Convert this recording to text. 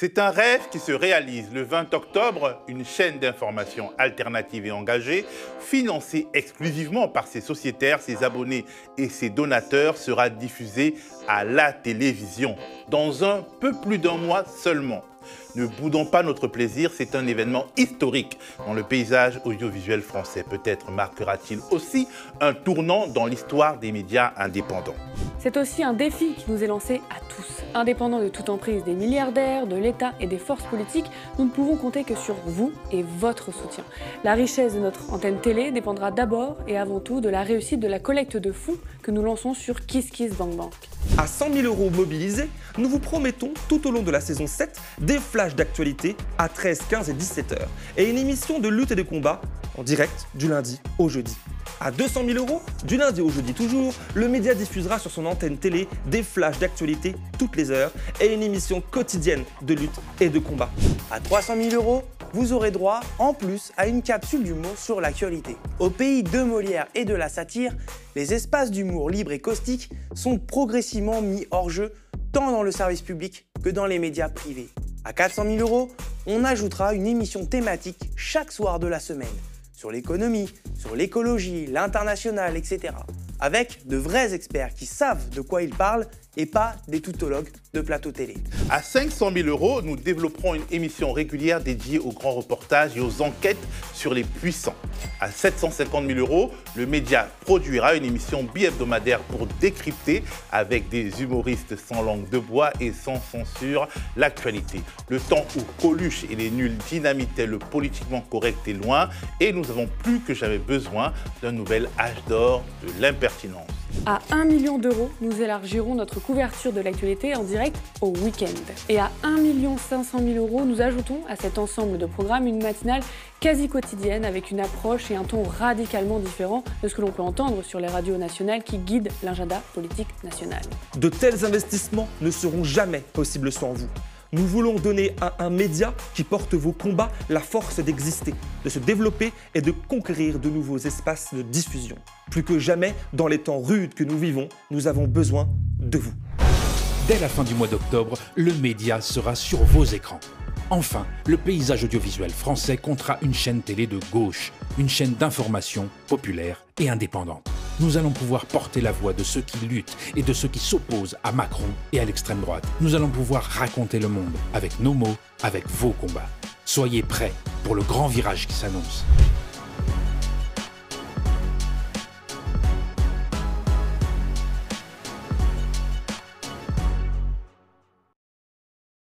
C'est un rêve qui se réalise. Le 20 octobre, une chaîne d'information alternative et engagée, financée exclusivement par ses sociétaires, ses abonnés et ses donateurs, sera diffusée à la télévision dans un peu plus d'un mois seulement. Ne boudons pas notre plaisir, c'est un événement historique dans le paysage audiovisuel français. Peut-être marquera-t-il aussi un tournant dans l'histoire des médias indépendants. C'est aussi un défi qui nous est lancé à Indépendants de toute emprise des milliardaires, de l'État et des forces politiques, nous ne pouvons compter que sur vous et votre soutien. La richesse de notre antenne télé dépendra d'abord et avant tout de la réussite de la collecte de fonds que nous lançons sur KissKissBankBank. À 100 000 euros mobilisés, nous vous promettons tout au long de la saison 7 des flashs d'actualité à 13, 15 et 17 heures et une émission de lutte et de combat en direct du lundi au jeudi. À 200 000 euros, du lundi au jeudi toujours, le média diffusera sur son antenne télé des flashs d'actualité toutes les heures et une émission quotidienne de lutte et de combat. À 300 000 euros, vous aurez droit en plus à une capsule d'humour sur l'actualité. Au pays de Molière et de la satire, les espaces d'humour libre et caustique sont progressivement mis hors jeu tant dans le service public que dans les médias privés. À 400 000 euros, on ajoutera une émission thématique chaque soir de la semaine sur l'économie, sur l'écologie, l'international, etc. Avec de vrais experts qui savent de quoi ils parlent et pas des toutologues de plateau télé. À 500 000 euros, nous développerons une émission régulière dédiée aux grands reportages et aux enquêtes sur les puissants. À 750 000 euros, le média produira une émission bi-hebdomadaire pour décrypter, avec des humoristes sans langue de bois et sans censure, l'actualité. Le temps où Coluche et les nuls dynamitaient le politiquement correct est loin et nous avons plus que jamais besoin d'un nouvel âge d'or de À 1 million d'euros, nous élargirons notre couverture de l'actualité en direct au week-end. Et à 1 500 000 euros, nous ajoutons à cet ensemble de programmes une matinale quasi quotidienne avec une approche et un ton radicalement différent de ce que l'on peut entendre sur les radios nationales qui guident l'agenda politique national. De tels investissements ne seront jamais possibles sans vous. Nous voulons donner à un média qui porte vos combats la force d'exister, de se développer et de conquérir de nouveaux espaces de diffusion. Plus que jamais, dans les temps rudes que nous vivons, nous avons besoin de vous. Dès la fin du mois d'octobre, le média sera sur vos écrans. Enfin, le paysage audiovisuel français comptera une chaîne télé de gauche, une chaîne d'information populaire et indépendante. Nous allons pouvoir porter la voix de ceux qui luttent et de ceux qui s'opposent à Macron et à l'extrême droite. Nous allons pouvoir raconter le monde avec nos mots, avec vos combats. Soyez prêts pour le grand virage qui s'annonce.